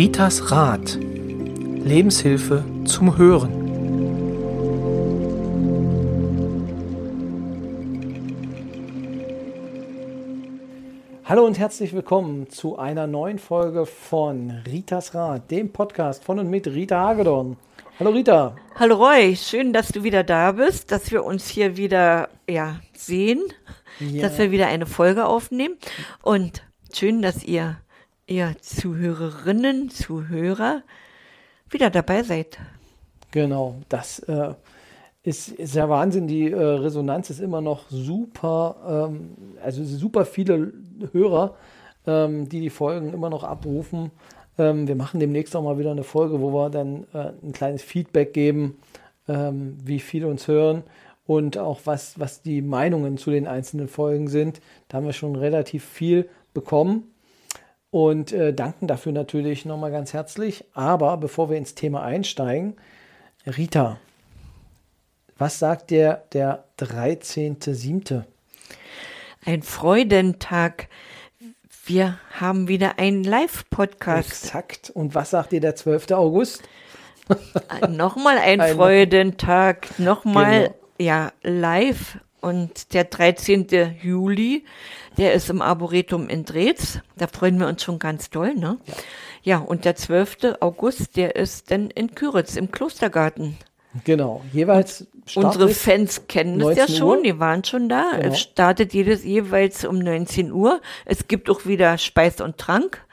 Ritas Rat. Lebenshilfe zum Hören. Hallo und herzlich willkommen zu einer neuen Folge von Ritas Rat, dem Podcast von und mit Rita Hagedorn. Hallo Rita. Hallo Roy, schön, dass du wieder da bist, dass wir uns hier wieder ja, sehen, ja. dass wir wieder eine Folge aufnehmen und schön, dass ihr ihr Zuhörerinnen, Zuhörer wieder dabei seid. Genau, das äh, ist, ist ja Wahnsinn. Die äh, Resonanz ist immer noch super, ähm, also super viele Hörer, ähm, die die Folgen immer noch abrufen. Ähm, wir machen demnächst auch mal wieder eine Folge, wo wir dann äh, ein kleines Feedback geben, ähm, wie viele uns hören und auch was, was die Meinungen zu den einzelnen Folgen sind. Da haben wir schon relativ viel bekommen und äh, danken dafür natürlich nochmal ganz herzlich. Aber bevor wir ins Thema einsteigen, Rita, was sagt dir der 13.7.? Ein Freudentag. Wir haben wieder einen Live-Podcast. Exakt. Und was sagt dir der 12. August? nochmal ein, ein Freudentag. Nochmal, genau. ja, live. Und der 13. Juli der ist im Arboretum in Drehz. Da freuen wir uns schon ganz doll, ne? Ja. ja, und der 12. August, der ist dann in Küritz im Klostergarten. Genau, jeweils. Unsere Fans kennen es ja schon, Uhr. die waren schon da. Genau. Es startet jedes jeweils um 19 Uhr. Es gibt auch wieder Speis und Trank.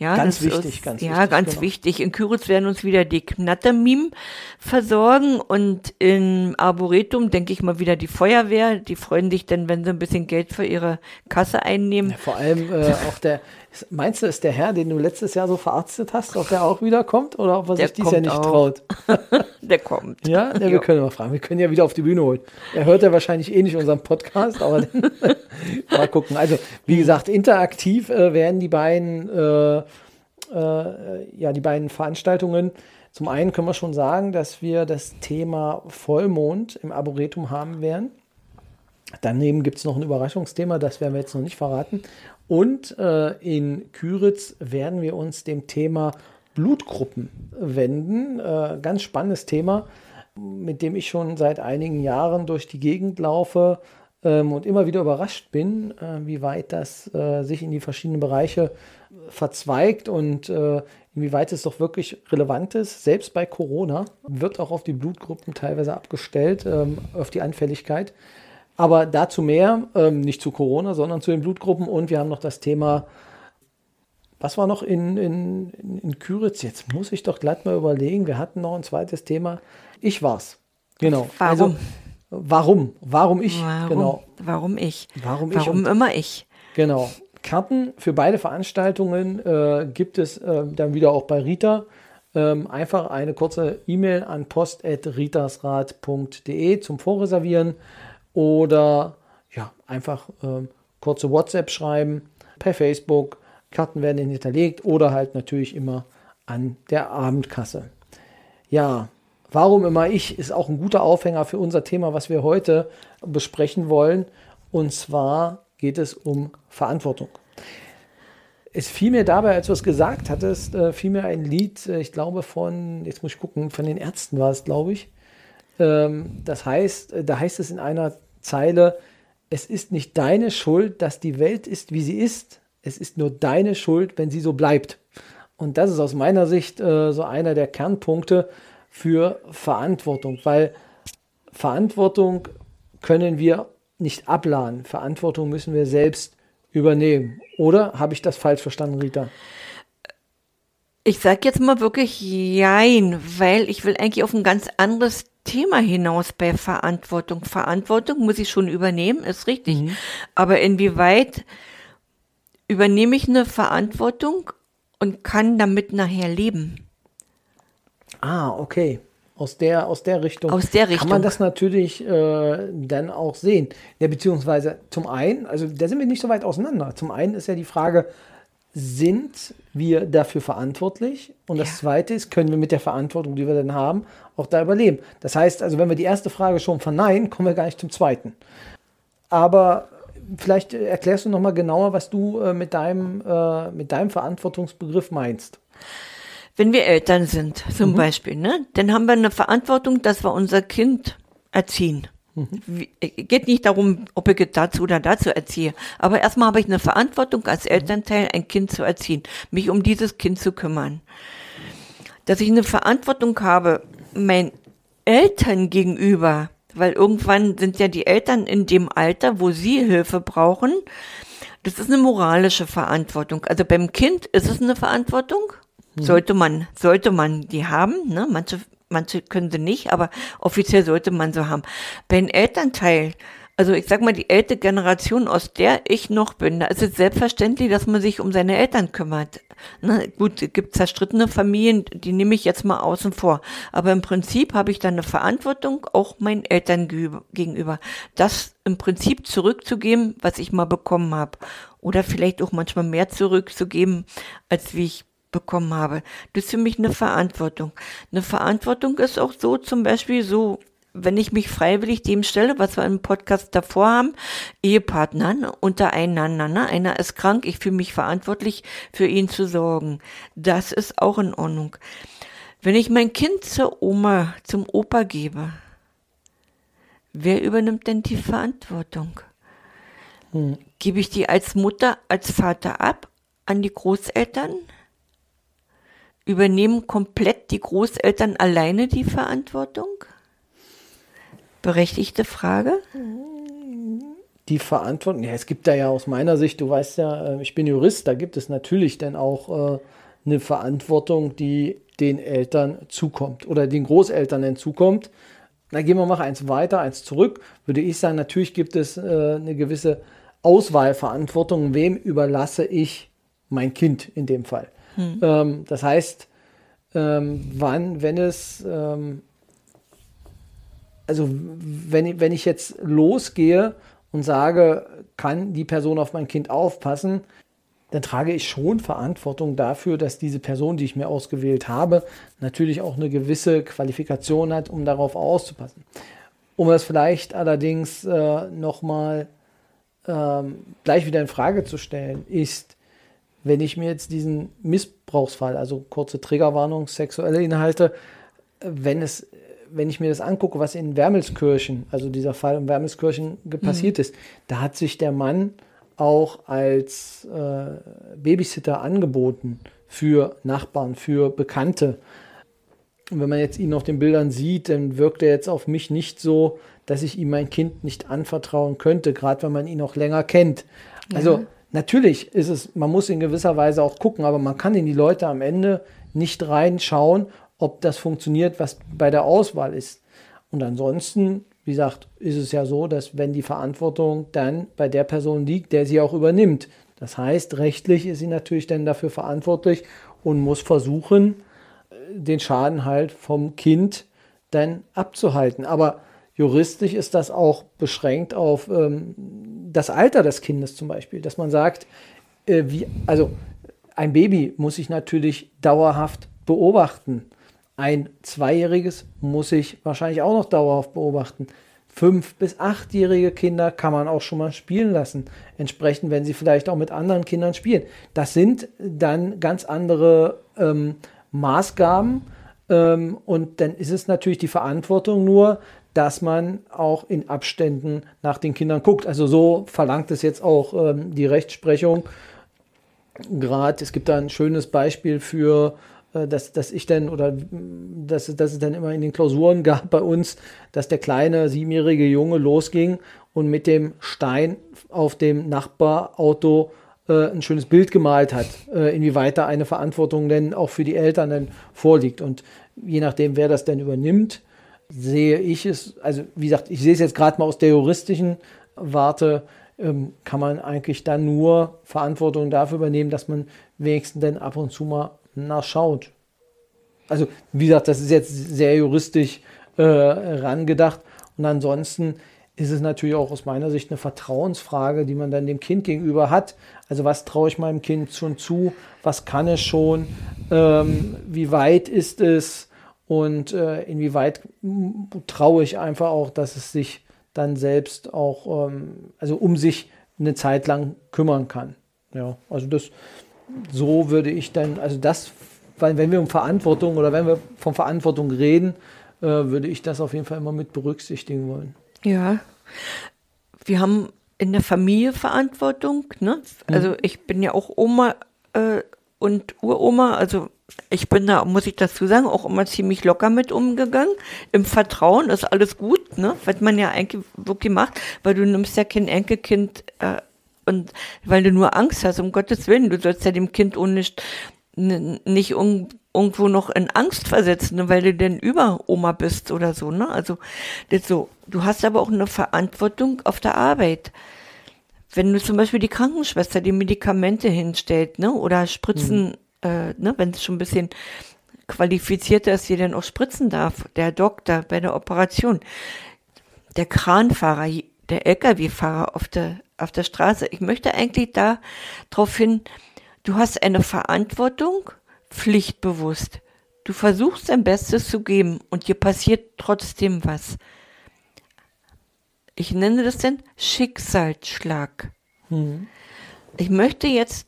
Ja, ganz wichtig, ist, ganz ja, wichtig. Ja, ganz genau. wichtig. In Küritz werden uns wieder die Knattermim versorgen und im Arboretum denke ich mal wieder die Feuerwehr. Die freuen sich dann, wenn sie ein bisschen Geld für ihre Kasse einnehmen. Ja, vor allem äh, auch der, meinst du, ist der Herr, den du letztes Jahr so verarztet hast, ob der auch wieder kommt oder ob er sich dies Jahr nicht auch. traut? der kommt. Ja, ja, wir können mal fragen. Wir können ja wieder auf die Bühne holen. Er hört ja wahrscheinlich eh nicht unseren Podcast, aber mal gucken. Also, wie gesagt, interaktiv äh, werden die beiden, äh, äh, ja, die beiden Veranstaltungen. Zum einen können wir schon sagen, dass wir das Thema Vollmond im Arboretum haben werden. Daneben gibt es noch ein Überraschungsthema, das werden wir jetzt noch nicht verraten. Und äh, in Küritz werden wir uns dem Thema Blutgruppen wenden. Äh, ganz spannendes Thema, mit dem ich schon seit einigen Jahren durch die Gegend laufe ähm, und immer wieder überrascht bin, äh, wie weit das äh, sich in die verschiedenen Bereiche verzweigt und äh, inwieweit es doch wirklich relevant ist. Selbst bei Corona wird auch auf die Blutgruppen teilweise abgestellt, ähm, auf die Anfälligkeit. Aber dazu mehr, ähm, nicht zu Corona, sondern zu den Blutgruppen. Und wir haben noch das Thema, was war noch in, in, in Küritz? Jetzt muss ich doch glatt mal überlegen. Wir hatten noch ein zweites Thema. Ich war's. Genau. Warum? Also, warum? Warum ich? Warum? Genau. Warum ich? Warum ich? Warum immer ich? Genau. Karten für beide Veranstaltungen äh, gibt es äh, dann wieder auch bei Rita. Ähm, einfach eine kurze E-Mail an post.ritasrat.de zum Vorreservieren oder ja, einfach ähm, kurze WhatsApp schreiben, per Facebook, Karten werden hinterlegt oder halt natürlich immer an der Abendkasse. Ja, warum immer ich ist auch ein guter Aufhänger für unser Thema, was wir heute besprechen wollen. Und zwar geht es um Verantwortung. Es fiel mir dabei, als du es gesagt hattest, äh, fiel mir ein Lied, äh, ich glaube von, jetzt muss ich gucken, von den Ärzten war es, glaube ich, das heißt, äh, da heißt es in einer Zeile, es ist nicht deine Schuld, dass die Welt ist, wie sie ist. Es ist nur deine Schuld, wenn sie so bleibt. Und das ist aus meiner Sicht äh, so einer der Kernpunkte für Verantwortung, weil Verantwortung können wir nicht abladen. Verantwortung müssen wir selbst übernehmen. Oder habe ich das falsch verstanden, Rita? Ich sage jetzt mal wirklich Jein, weil ich will eigentlich auf ein ganz anderes Thema hinaus bei Verantwortung. Verantwortung muss ich schon übernehmen, ist richtig. Mhm. Aber inwieweit übernehme ich eine Verantwortung und kann damit nachher leben? Ah, okay. Aus der, aus der Richtung. Aus der Richtung. Kann man das natürlich äh, dann auch sehen. Ja, beziehungsweise zum einen, also da sind wir nicht so weit auseinander. Zum einen ist ja die Frage, sind wir dafür verantwortlich? Und das ja. Zweite ist, können wir mit der Verantwortung, die wir dann haben, auch da überleben? Das heißt also, wenn wir die erste Frage schon verneinen, kommen wir gar nicht zum Zweiten. Aber vielleicht erklärst du nochmal genauer, was du äh, mit, deinem, äh, mit deinem Verantwortungsbegriff meinst. wenn wir Eltern sind, zum mhm. Beispiel, ne, dann haben wir eine Verantwortung, dass wir unser Kind erziehen. Mhm. Geht nicht darum, ob ich dazu oder dazu erziehe. Aber erstmal habe ich eine Verantwortung als Elternteil, ein Kind zu erziehen, mich um dieses Kind zu kümmern. Dass ich eine Verantwortung habe, meinen Eltern gegenüber, weil irgendwann sind ja die Eltern in dem Alter, wo sie Hilfe brauchen. Das ist eine moralische Verantwortung. Also beim Kind ist es eine Verantwortung, Mhm. Sollte man, sollte man die haben, ne? Manche, manche können sie nicht, aber offiziell sollte man so haben. Bei den Elternteil, also ich sag mal, die ältere Generation, aus der ich noch bin, da ist es selbstverständlich, dass man sich um seine Eltern kümmert. Na, gut, es gibt zerstrittene Familien, die nehme ich jetzt mal außen vor. Aber im Prinzip habe ich dann eine Verantwortung auch meinen Eltern gegenüber, das im Prinzip zurückzugeben, was ich mal bekommen habe. Oder vielleicht auch manchmal mehr zurückzugeben, als wie ich bekommen habe. Das ist für mich eine Verantwortung. Eine Verantwortung ist auch so zum Beispiel so, wenn ich mich freiwillig dem stelle, was wir im Podcast davor haben, Ehepartnern untereinander. Ne? Einer ist krank, ich fühle mich verantwortlich, für ihn zu sorgen. Das ist auch in Ordnung. Wenn ich mein Kind zur Oma, zum Opa gebe, wer übernimmt denn die Verantwortung? Hm. Gebe ich die als Mutter, als Vater ab an die Großeltern? Übernehmen komplett die Großeltern alleine die Verantwortung? Berechtigte Frage? Die Verantwortung, ja, es gibt da ja aus meiner Sicht, du weißt ja, äh, ich bin Jurist, da gibt es natürlich dann auch äh, eine Verantwortung, die den Eltern zukommt oder den Großeltern dann zukommt. Da gehen wir mal eins weiter, eins zurück, würde ich sagen, natürlich gibt es äh, eine gewisse Auswahlverantwortung, wem überlasse ich mein Kind in dem Fall. Hm. Ähm, das heißt, ähm, wann, wenn es, ähm, also wenn, wenn ich jetzt losgehe und sage, kann die Person auf mein Kind aufpassen, dann trage ich schon Verantwortung dafür, dass diese Person, die ich mir ausgewählt habe, natürlich auch eine gewisse Qualifikation hat, um darauf auszupassen. Um es vielleicht allerdings äh, nochmal ähm, gleich wieder in Frage zu stellen, ist, wenn ich mir jetzt diesen Missbrauchsfall, also kurze Triggerwarnung, sexuelle Inhalte, wenn es, wenn ich mir das angucke, was in Wermelskirchen, also dieser Fall in Wermelskirchen passiert mhm. ist, da hat sich der Mann auch als äh, Babysitter angeboten für Nachbarn, für Bekannte. Und wenn man jetzt ihn auf den Bildern sieht, dann wirkt er jetzt auf mich nicht so, dass ich ihm mein Kind nicht anvertrauen könnte, gerade wenn man ihn auch länger kennt. Also ja Natürlich ist es, man muss in gewisser Weise auch gucken, aber man kann in die Leute am Ende nicht reinschauen, ob das funktioniert, was bei der Auswahl ist. Und ansonsten, wie gesagt, ist es ja so, dass wenn die Verantwortung dann bei der Person liegt, der sie auch übernimmt. Das heißt, rechtlich ist sie natürlich dann dafür verantwortlich und muss versuchen, den Schaden halt vom Kind dann abzuhalten. Aber juristisch ist das auch beschränkt auf ähm, das Alter des Kindes zum Beispiel, dass man sagt, äh, wie, also ein Baby muss ich natürlich dauerhaft beobachten. Ein Zweijähriges muss ich wahrscheinlich auch noch dauerhaft beobachten. Fünf- bis achtjährige Kinder kann man auch schon mal spielen lassen. Entsprechend, wenn sie vielleicht auch mit anderen Kindern spielen. Das sind dann ganz andere ähm, Maßgaben. Ähm, und dann ist es natürlich die Verantwortung nur, dass man auch in Abständen nach den Kindern guckt. Also so verlangt es jetzt auch ähm, die Rechtsprechung. Gerade, es gibt da ein schönes Beispiel für, äh, dass, dass ich dann, oder dass, dass es dann immer in den Klausuren gab bei uns, dass der kleine siebenjährige Junge losging und mit dem Stein auf dem Nachbarauto äh, ein schönes Bild gemalt hat, äh, inwieweit da eine Verantwortung denn auch für die Eltern dann vorliegt. Und je nachdem, wer das denn übernimmt, sehe ich es, also wie gesagt, ich sehe es jetzt gerade mal aus der juristischen Warte, ähm, kann man eigentlich dann nur Verantwortung dafür übernehmen, dass man wenigstens dann ab und zu mal nachschaut. Also wie gesagt, das ist jetzt sehr juristisch äh, rangedacht und ansonsten ist es natürlich auch aus meiner Sicht eine Vertrauensfrage, die man dann dem Kind gegenüber hat. Also was traue ich meinem Kind schon zu? Was kann es schon? Ähm, wie weit ist es? Und äh, inwieweit traue ich einfach auch, dass es sich dann selbst auch, ähm, also um sich eine Zeit lang kümmern kann. Ja, also das, so würde ich dann, also das weil wenn wir um Verantwortung oder wenn wir von Verantwortung reden, äh, würde ich das auf jeden Fall immer mit berücksichtigen wollen. Ja. Wir haben in der Familie Verantwortung. Ne? Also ich bin ja auch Oma äh, und Uroma, also ich bin da, muss ich dazu sagen, auch immer ziemlich locker mit umgegangen. Im Vertrauen ist alles gut, ne? Was man ja eigentlich wirklich macht, weil du nimmst ja kein Enkelkind äh, und weil du nur Angst hast, um Gottes Willen, du sollst ja dem Kind ohne nicht, un, irgendwo noch in Angst versetzen, ne, weil du denn über Oma bist oder so, ne? Also das so. Du hast aber auch eine Verantwortung auf der Arbeit. Wenn du zum Beispiel die Krankenschwester die Medikamente hinstellt, ne, oder Spritzen, mhm. Äh, ne, wenn es schon ein bisschen qualifizierter ist, die dann auch spritzen darf, der Doktor bei der Operation, der Kranfahrer, der Lkw-Fahrer auf der, auf der Straße. Ich möchte eigentlich da drauf hin, du hast eine Verantwortung, pflichtbewusst. Du versuchst dein Bestes zu geben und dir passiert trotzdem was ich nenne das denn Schicksalsschlag. Mhm. Ich möchte jetzt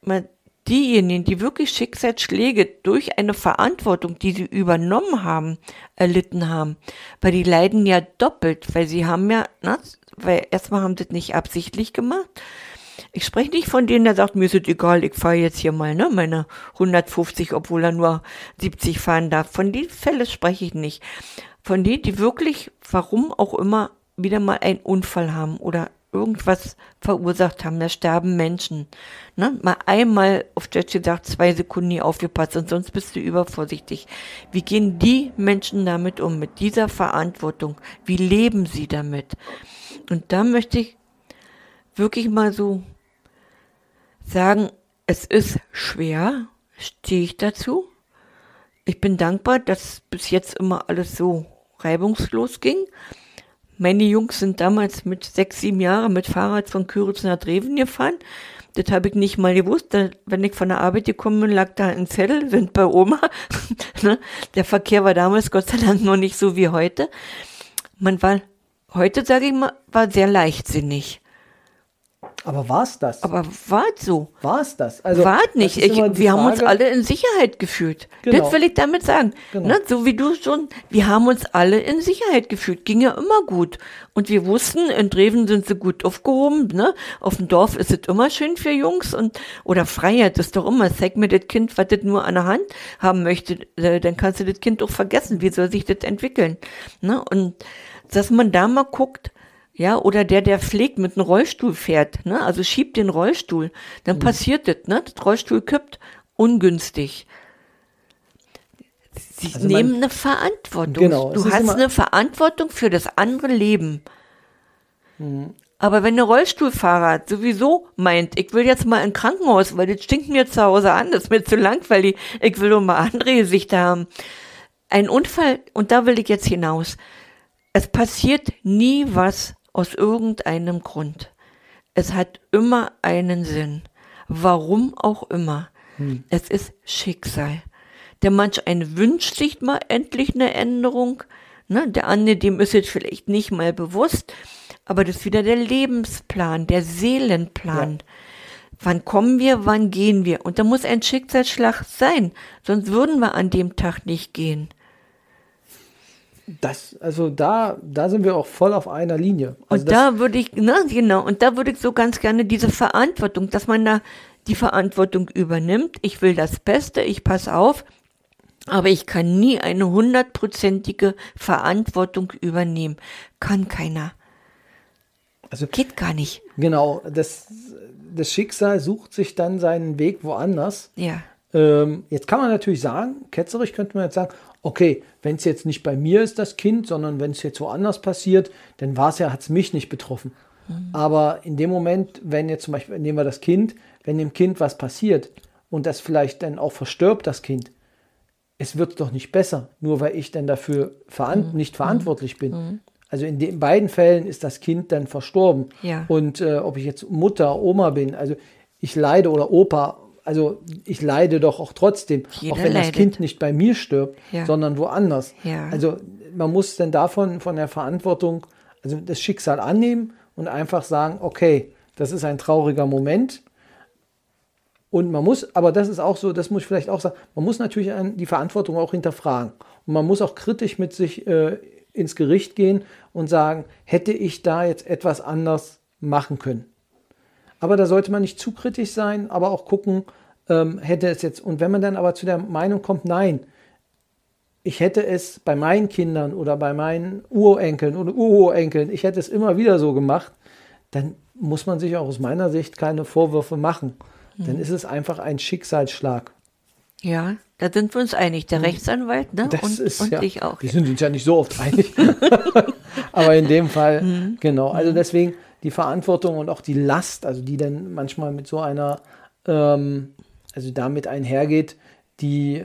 mal diejenigen, die wirklich Schicksalsschläge durch eine Verantwortung, die sie übernommen haben, erlitten haben, weil die leiden ja doppelt, weil sie haben ja, na, weil erstmal haben sie das nicht absichtlich gemacht. Ich spreche nicht von denen, der sagt, mir ist es egal, ich fahre jetzt hier mal, ne, meine 150, obwohl er nur 70 fahren darf. Von den Fällen spreche ich nicht. Von denen, die wirklich, warum auch immer, wieder mal einen Unfall haben oder irgendwas verursacht haben, da sterben Menschen. Ne? Mal einmal auf Deutsch gesagt, zwei Sekunden nie aufgepasst und sonst bist du übervorsichtig. Wie gehen die Menschen damit um, mit dieser Verantwortung? Wie leben sie damit? Und da möchte ich wirklich mal so sagen, es ist schwer, stehe ich dazu. Ich bin dankbar, dass bis jetzt immer alles so reibungslos ging. Meine Jungs sind damals mit sechs, sieben Jahren mit Fahrrad von Küritz nach Dreven gefahren. Das habe ich nicht mal gewusst. Wenn ich von der Arbeit gekommen bin, lag da ein Zettel, sind bei Oma. Ne? der Verkehr war damals Gott sei Dank noch nicht so wie heute. Man war, heute sage ich mal, war sehr leichtsinnig. Aber war es das? Aber war es so? War es das? Also, war es nicht. Ich, wir Frage. haben uns alle in Sicherheit gefühlt. Genau. Das will ich damit sagen. Genau. Ne, so wie du schon, wir haben uns alle in Sicherheit gefühlt. Ging ja immer gut. Und wir wussten, in Dreven sind sie gut aufgehoben. Ne? Auf dem Dorf ist es immer schön für Jungs. und Oder Freiheit ist doch immer. Zeig mir das Kind, was das nur an der Hand haben möchte. Äh, dann kannst du das Kind doch vergessen. Wie soll sich das entwickeln? Ne? Und dass man da mal guckt, ja, oder der, der pflegt, mit einem Rollstuhl fährt, ne? Also schiebt den Rollstuhl, dann mhm. passiert das, ne? Das Rollstuhl kippt, ungünstig. Sie also nehmen eine Verantwortung. Genau, du hast eine Verantwortung für das andere Leben. Mhm. Aber wenn der Rollstuhlfahrer sowieso meint, ich will jetzt mal ein Krankenhaus, weil das stinkt mir zu Hause an, das ist mir zu langweilig, ich will doch mal andere Gesichter haben. Ein Unfall, und da will ich jetzt hinaus. Es passiert nie was aus irgendeinem Grund. Es hat immer einen Sinn. Warum auch immer. Hm. Es ist Schicksal. Der manch eine wünscht sich mal endlich eine Änderung. Ne? Der andere, dem ist es vielleicht nicht mal bewusst. Aber das ist wieder der Lebensplan, der Seelenplan. Ja. Wann kommen wir, wann gehen wir? Und da muss ein Schicksalsschlag sein. Sonst würden wir an dem Tag nicht gehen. Das, also da, da sind wir auch voll auf einer Linie. Also und da würde ich, na, genau, und da würde ich so ganz gerne diese Verantwortung, dass man da die Verantwortung übernimmt. Ich will das Beste, ich passe auf, aber ich kann nie eine hundertprozentige Verantwortung übernehmen. Kann keiner. Also, Geht gar nicht. Genau, das, das Schicksal sucht sich dann seinen Weg woanders. Ja. Ähm, jetzt kann man natürlich sagen, ketzerisch könnte man jetzt sagen, okay, wenn es jetzt nicht bei mir ist, das Kind, sondern wenn es jetzt woanders passiert, dann war es ja, hat es mich nicht betroffen. Mhm. Aber in dem Moment, wenn jetzt zum Beispiel, nehmen wir das Kind, wenn dem Kind was passiert und das vielleicht dann auch verstirbt, das Kind, es wird doch nicht besser, nur weil ich dann dafür veran mhm. nicht verantwortlich bin. Mhm. Also in den beiden Fällen ist das Kind dann verstorben. Ja. Und äh, ob ich jetzt Mutter, Oma bin, also ich leide oder Opa, also ich leide doch auch trotzdem, Jeder auch wenn leidet. das Kind nicht bei mir stirbt, ja. sondern woanders. Ja. Also man muss dann davon, von der Verantwortung, also das Schicksal annehmen und einfach sagen, okay, das ist ein trauriger Moment Und man muss, aber das ist auch so, das muss ich vielleicht auch sagen, man muss natürlich die Verantwortung auch hinterfragen. Und man muss auch kritisch mit sich äh, ins Gericht gehen und sagen, hätte ich da jetzt etwas anders machen können. Aber da sollte man nicht zu kritisch sein, aber auch gucken, ähm, hätte es jetzt, und wenn man dann aber zu der Meinung kommt, nein, ich hätte es bei meinen Kindern oder bei meinen Urenkeln oder Urenkeln, ich hätte es immer wieder so gemacht, dann muss man sich auch aus meiner Sicht keine Vorwürfe machen. Mhm. Dann ist es einfach ein Schicksalsschlag. Ja, da sind wir uns einig. Der mhm. Rechtsanwalt ne? Das und, ist, und ja, ich auch. Wir sind uns ja nicht so oft einig. Aber in dem Fall, mhm. genau. Also mhm. deswegen die Verantwortung und auch die Last, also die dann manchmal mit so einer, ähm, also damit einhergeht, die,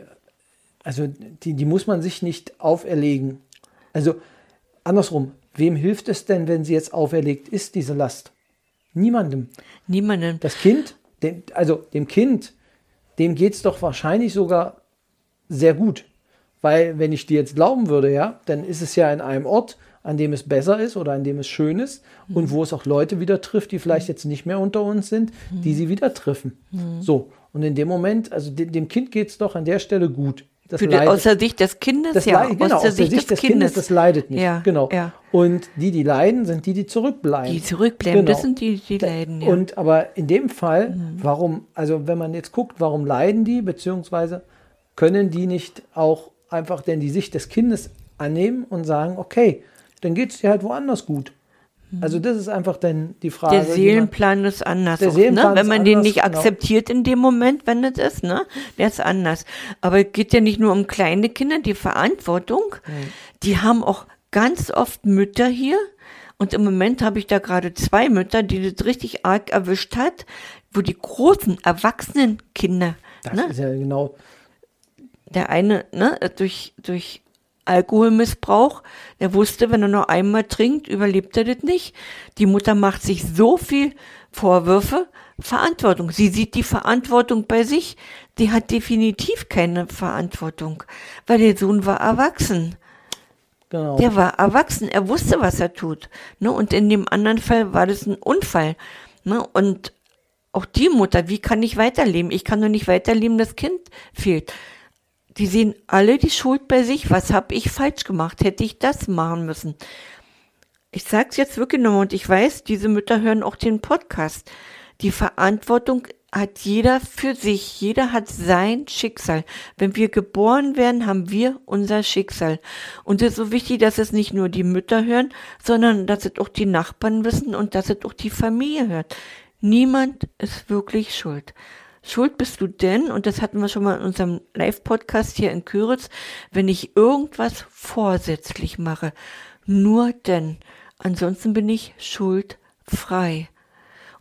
also die, die muss man sich nicht auferlegen. Also andersrum, wem hilft es denn, wenn sie jetzt auferlegt ist, diese Last? Niemandem. Niemandem. Das Kind, dem, also dem Kind, dem geht es doch wahrscheinlich sogar sehr gut. Weil, wenn ich dir jetzt glauben würde, ja, dann ist es ja in einem Ort, an dem es besser ist oder an dem es schön ist mhm. und wo es auch Leute wieder trifft, die vielleicht jetzt nicht mehr unter uns sind, mhm. die sie wieder treffen. Mhm. So. Und in dem Moment, also dem, dem Kind geht es doch an der Stelle gut. Das Für aus der Sicht des Kindes, das ja. Genau, aus der, Sicht, Sicht des, des Kindes. Kindes, das leidet nicht. Ja, genau. Ja. Und die, die leiden, sind die, die zurückbleiben. Die zurückbleiben, genau. das sind die, die leiden. Ja. Und aber in dem Fall, mhm. warum, also wenn man jetzt guckt, warum leiden die, beziehungsweise können die nicht auch einfach denn die Sicht des Kindes annehmen und sagen, okay, dann geht es dir halt woanders gut. Also das ist einfach dann die Frage. Der Seelenplan ist anders, der Seelenplan ne? wenn man den nicht genau. akzeptiert in dem Moment, wenn es ist, ne? Der ist anders. Aber es geht ja nicht nur um kleine Kinder, die Verantwortung, mhm. die haben auch ganz oft Mütter hier. Und im Moment habe ich da gerade zwei Mütter, die das richtig arg erwischt hat, wo die großen, erwachsenen Kinder. Das ne? ist ja genau. Der eine, ne, durch, durch Alkoholmissbrauch. Er wusste, wenn er noch einmal trinkt, überlebt er das nicht. Die Mutter macht sich so viel Vorwürfe, Verantwortung. Sie sieht die Verantwortung bei sich. Die hat definitiv keine Verantwortung, weil der Sohn war erwachsen. Genau. Der war erwachsen, er wusste, was er tut. Ne? Und in dem anderen Fall war das ein Unfall. Ne? Und auch die Mutter, wie kann ich weiterleben? Ich kann doch nicht weiterleben, das Kind fehlt die sehen alle die Schuld bei sich. Was habe ich falsch gemacht? Hätte ich das machen müssen? Ich sage es jetzt wirklich nochmal und ich weiß, diese Mütter hören auch den Podcast. Die Verantwortung hat jeder für sich. Jeder hat sein Schicksal. Wenn wir geboren werden, haben wir unser Schicksal. Und es ist so wichtig, dass es nicht nur die Mütter hören, sondern dass es auch die Nachbarn wissen und dass es auch die Familie hört. Niemand ist wirklich schuld. Schuld bist du denn, und das hatten wir schon mal in unserem Live-Podcast hier in Küritz, wenn ich irgendwas vorsätzlich mache. Nur denn. Ansonsten bin ich schuldfrei.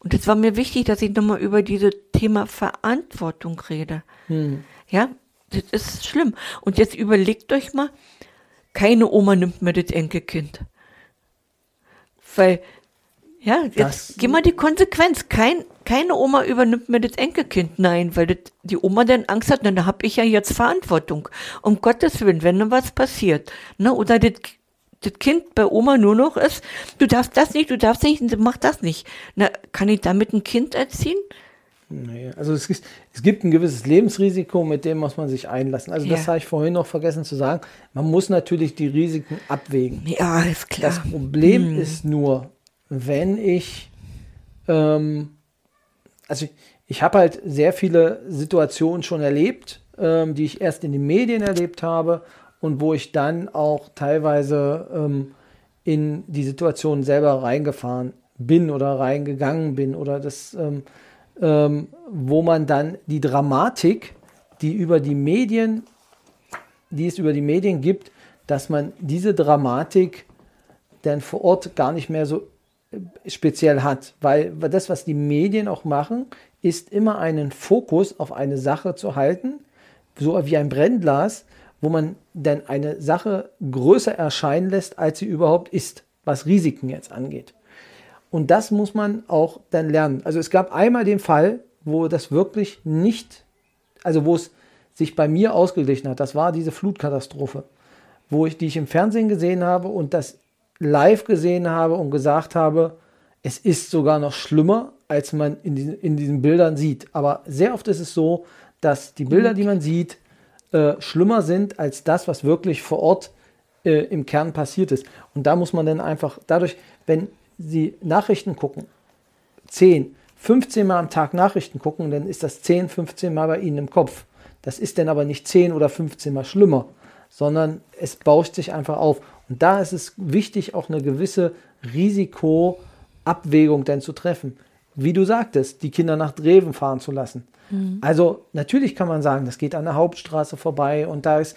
Und es war mir wichtig, dass ich nochmal über dieses Thema Verantwortung rede. Hm. Ja, das ist schlimm. Und jetzt überlegt euch mal, keine Oma nimmt mir das Enkelkind. Weil ja, jetzt das, geh mal die Konsequenz. Kein, keine Oma übernimmt mir das Enkelkind. Nein, weil das, die Oma dann Angst hat, dann habe ich ja jetzt Verantwortung. Um Gottes Willen, wenn dann was passiert. Ne? Oder das, das Kind bei Oma nur noch ist, du darfst das nicht, du darfst nicht, mach das nicht. Na, kann ich damit ein Kind erziehen? Nee, also es, ist, es gibt ein gewisses Lebensrisiko, mit dem muss man sich einlassen. Also ja. das habe ich vorhin noch vergessen zu sagen. Man muss natürlich die Risiken abwägen. Ja, ist klar. Das Problem hm. ist nur, wenn ich, ähm, also ich, ich habe halt sehr viele Situationen schon erlebt, ähm, die ich erst in den Medien erlebt habe und wo ich dann auch teilweise ähm, in die Situation selber reingefahren bin oder reingegangen bin oder das, ähm, ähm, wo man dann die Dramatik, die über die Medien, die es über die Medien gibt, dass man diese Dramatik dann vor Ort gar nicht mehr so speziell hat, weil das, was die Medien auch machen, ist immer einen Fokus auf eine Sache zu halten, so wie ein Brennglas, wo man dann eine Sache größer erscheinen lässt, als sie überhaupt ist, was Risiken jetzt angeht. Und das muss man auch dann lernen. Also es gab einmal den Fall, wo das wirklich nicht, also wo es sich bei mir ausgeglichen hat. Das war diese Flutkatastrophe, wo ich, die ich im Fernsehen gesehen habe und das live gesehen habe und gesagt habe, es ist sogar noch schlimmer, als man in diesen, in diesen Bildern sieht. Aber sehr oft ist es so, dass die Bilder, die man sieht, äh, schlimmer sind als das, was wirklich vor Ort äh, im Kern passiert ist. Und da muss man dann einfach, dadurch, wenn Sie Nachrichten gucken, 10, 15 Mal am Tag Nachrichten gucken, dann ist das 10, 15 Mal bei Ihnen im Kopf. Das ist dann aber nicht 10 oder 15 Mal schlimmer, sondern es bauscht sich einfach auf. Und da ist es wichtig, auch eine gewisse Risikoabwägung dann zu treffen. Wie du sagtest, die Kinder nach Dreven fahren zu lassen. Mhm. Also natürlich kann man sagen, das geht an der Hauptstraße vorbei und da ist,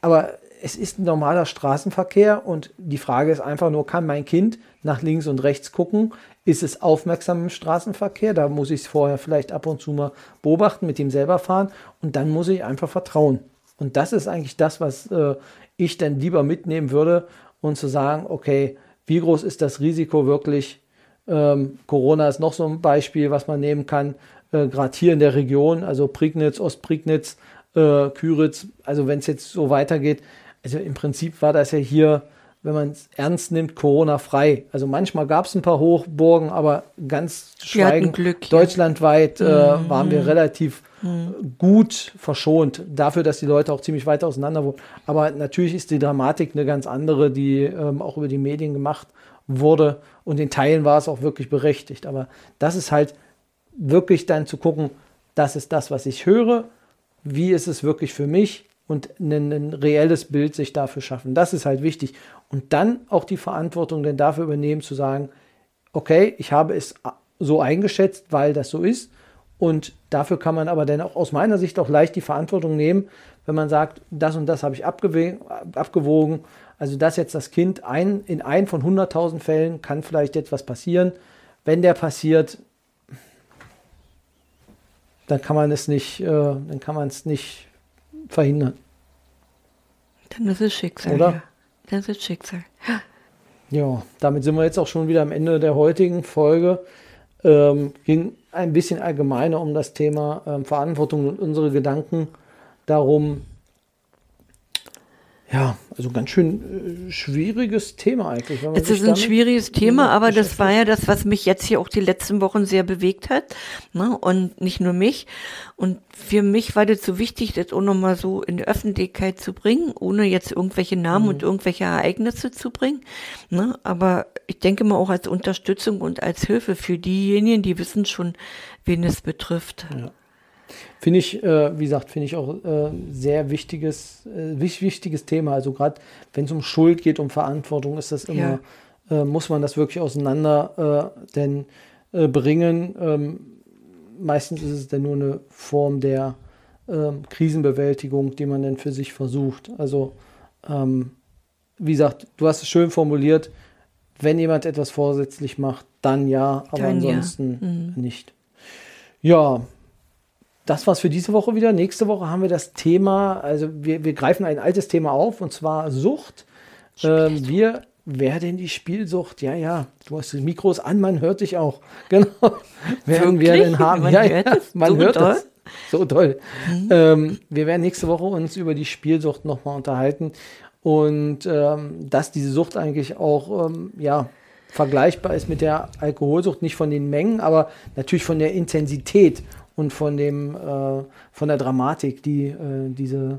aber es ist ein normaler Straßenverkehr und die Frage ist einfach nur, kann mein Kind nach links und rechts gucken? Ist es aufmerksam im Straßenverkehr? Da muss ich es vorher vielleicht ab und zu mal beobachten, mit ihm selber fahren und dann muss ich einfach vertrauen. Und das ist eigentlich das, was äh, ich dann lieber mitnehmen würde und zu sagen, okay, wie groß ist das Risiko wirklich? Ähm, Corona ist noch so ein Beispiel, was man nehmen kann, äh, gerade hier in der Region, also Prignitz, Ostprignitz, äh, Küritz, also wenn es jetzt so weitergeht, also im Prinzip war das ja hier, wenn man es ernst nimmt, Corona-frei. Also manchmal gab es ein paar Hochburgen, aber ganz schweigend, Glück, deutschlandweit ja. äh, mhm. waren wir relativ mhm. gut verschont dafür, dass die Leute auch ziemlich weit auseinander wohnen. Aber natürlich ist die Dramatik eine ganz andere, die ähm, auch über die Medien gemacht wurde. Und in Teilen war es auch wirklich berechtigt. Aber das ist halt wirklich dann zu gucken, das ist das, was ich höre. Wie ist es wirklich für mich? und ein, ein, reelles Bild sich dafür schaffen. Das ist halt wichtig. Und dann auch die Verantwortung denn dafür übernehmen, zu sagen, okay, ich habe es so eingeschätzt, weil das so ist. Und dafür kann man aber dann auch aus meiner Sicht auch leicht die Verantwortung nehmen, wenn man sagt, das und das habe ich abgewogen. Also dass jetzt das Kind ein, in ein von 100.000 Fällen kann vielleicht etwas passieren. Wenn der passiert, dann kann man es nicht, äh, dann kann man es nicht verhindern. Dann ist es Schicksal. Oder? Ja. Dann ist Schicksal. Ja. ja, damit sind wir jetzt auch schon wieder am Ende der heutigen Folge. Ähm, ging ein bisschen allgemeiner um das Thema ähm, Verantwortung und unsere Gedanken darum, ja, also ganz schön äh, schwieriges Thema eigentlich. es ist ein schwieriges Thema, aber das war ja das, was mich jetzt hier auch die letzten Wochen sehr bewegt hat. Ne? Und nicht nur mich. Und für mich war das so wichtig, das auch nochmal so in die Öffentlichkeit zu bringen, ohne jetzt irgendwelche Namen mhm. und irgendwelche Ereignisse zu bringen. Ne? Aber ich denke mal auch als Unterstützung und als Hilfe für diejenigen, die wissen schon, wen es betrifft. Ja. Finde ich, äh, wie gesagt, finde ich auch äh, sehr wichtiges, äh, wichtiges Thema. Also gerade wenn es um Schuld geht, um Verantwortung, ist das immer, ja. Äh, muss man das wirklich auseinander äh, denn äh, bringen. Ähm, meistens ist es dann nur eine Form der ähm, Krisenbewältigung, die man dann für sich versucht. Also ähm, wie gesagt, du hast es schön formuliert, wenn jemand etwas vorsätzlich macht, dann ja, aber dann ansonsten ja. Mhm. nicht. Ja, das war's für diese Woche wieder. Nächste Woche haben wir das Thema, also wir, wir greifen ein altes Thema auf und zwar Sucht. Ähm, wir werden die Spielsucht, ja, ja, du hast die Mikros an, man hört dich auch. Genau. Werden wir denn haben? Man ja, hört ja, es man so hört es. So toll. Mhm. Ähm, wir werden nächste Woche uns über die Spielsucht nochmal unterhalten und ähm, dass diese Sucht eigentlich auch, ähm, ja, vergleichbar ist mit der Alkoholsucht, nicht von den Mengen, aber natürlich von der Intensität und von dem äh, von der Dramatik, die äh, diese,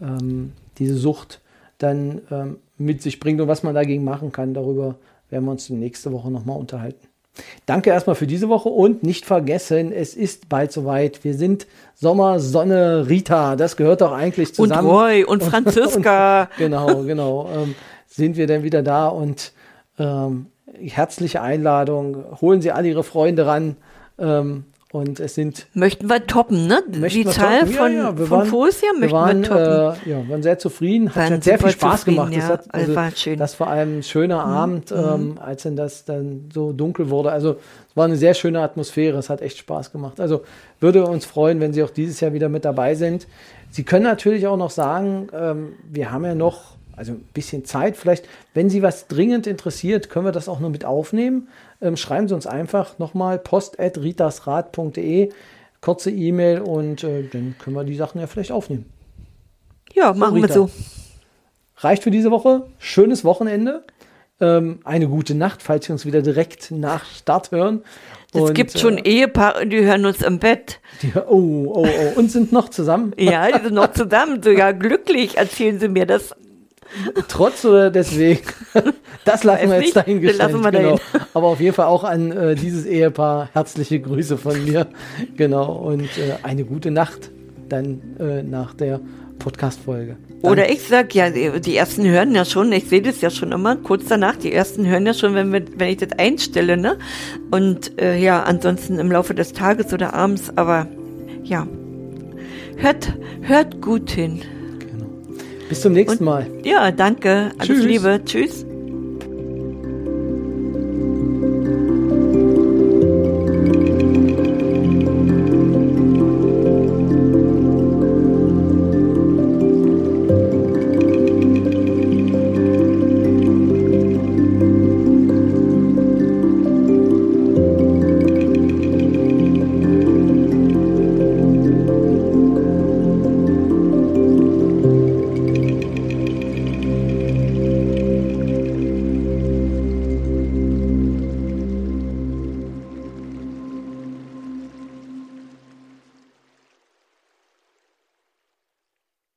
ähm, diese Sucht dann ähm, mit sich bringt und was man dagegen machen kann. Darüber werden wir uns nächste Woche nochmal unterhalten. Danke erstmal für diese Woche und nicht vergessen, es ist bald soweit. Wir sind Sommer, Sonne, Rita. Das gehört doch eigentlich zusammen. Und Roy und Franziska. und, genau, genau. Ähm, sind wir dann wieder da und ähm, herzliche Einladung. Holen Sie alle Ihre Freunde ran. Ähm, und es sind. Möchten wir toppen, ne? Die Zahl toppen. von, ja, ja, von waren, Fosia möchten wir, waren, wir toppen. Äh, ja, waren sehr zufrieden. Hat, hat sehr viel Spaß gemacht. Ja, das, hat, also, war schön. das war ein schöner mhm. Abend, mhm. ähm, als dann das dann so dunkel wurde. Also es war eine sehr schöne Atmosphäre. Es hat echt Spaß gemacht. Also würde uns freuen, wenn Sie auch dieses Jahr wieder mit dabei sind. Sie können natürlich auch noch sagen, ähm, wir haben ja noch also ein bisschen Zeit. Vielleicht, wenn Sie was dringend interessiert, können wir das auch nur mit aufnehmen ähm, schreiben Sie uns einfach nochmal post.ritasrat.de, kurze E-Mail und äh, dann können wir die Sachen ja vielleicht aufnehmen. Ja, machen so, wir so. Reicht für diese Woche. Schönes Wochenende. ähm, eine gute Nacht, falls Sie uns wieder direkt nach Start hören. Es gibt schon äh, Ehepaare, die hören uns im Bett. die, oh, oh, oh, und sind noch zusammen. Ja, die sind noch zusammen. So, ja, glücklich erzählen sie mir das. Trotz oder deswegen? Das lassen Weiß wir nicht, jetzt dahingestellt. das lassen wir genau. dahin. Aber auf jeden Fall auch an äh, dieses Ehepaar herzliche Grüße von mir. Genau. Und äh, eine gute Nacht dann äh, nach der Podcast-Folge. Oder ich sag ja, die die ersten hören ja schon, ich sehe das ja schon immer, kurz danach, die ersten hören ja schon, wenn, wir, wenn ich das einstelle, ne? Und äh, ja, ansonsten im Laufe des Tages oder abends, aber ja, hört, hört gut hin. Bis zum nächsten Mal. Ja, danke, alles Tschüss. Liebe, tschüss.